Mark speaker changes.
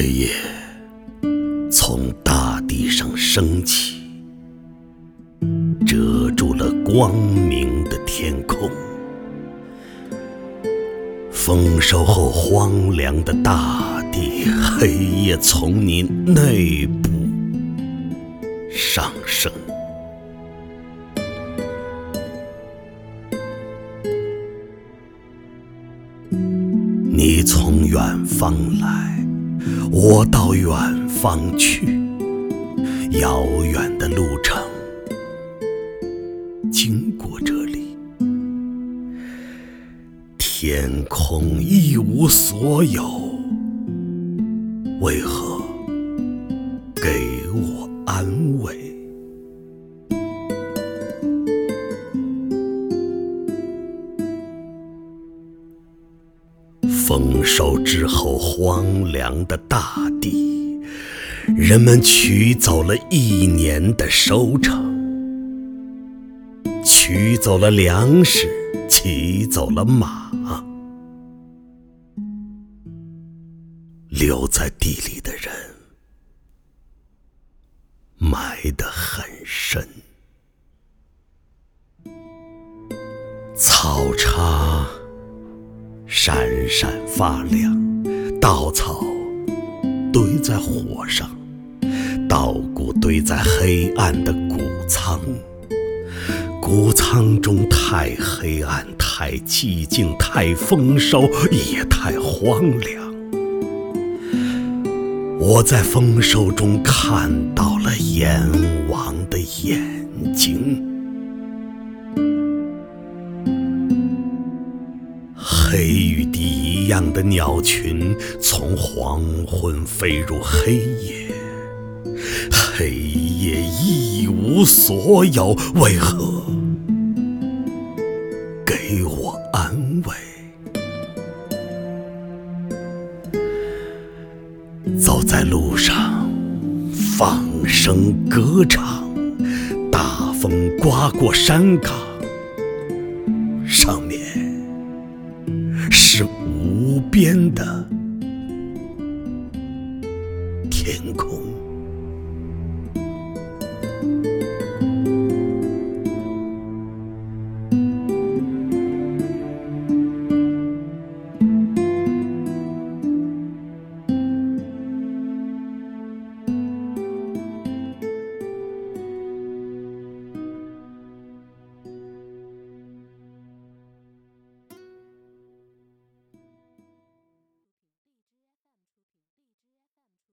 Speaker 1: 黑夜从大地上升起，遮住了光明的天空。丰收后荒凉的大地，黑夜从你内部上升。你从远方来，我到远方去，遥远的路程经过这里，天空一无所有，为何给我安慰？丰收之后，荒凉的大地，人们取走了一年的收成，取走了粮食，骑走了马，留在地里的人埋得很深，草叉。闪闪发亮，稻草堆在火上，稻谷堆在黑暗的谷仓，谷仓中太黑暗，太寂静，太丰收，也太荒凉。我在丰收中看到了阎王的眼睛。黑与地一样的鸟群，从黄昏飞入黑夜。黑夜一无所有，为何给我安慰？走在路上，放声歌唱，大风刮过山岗，上。是无边的。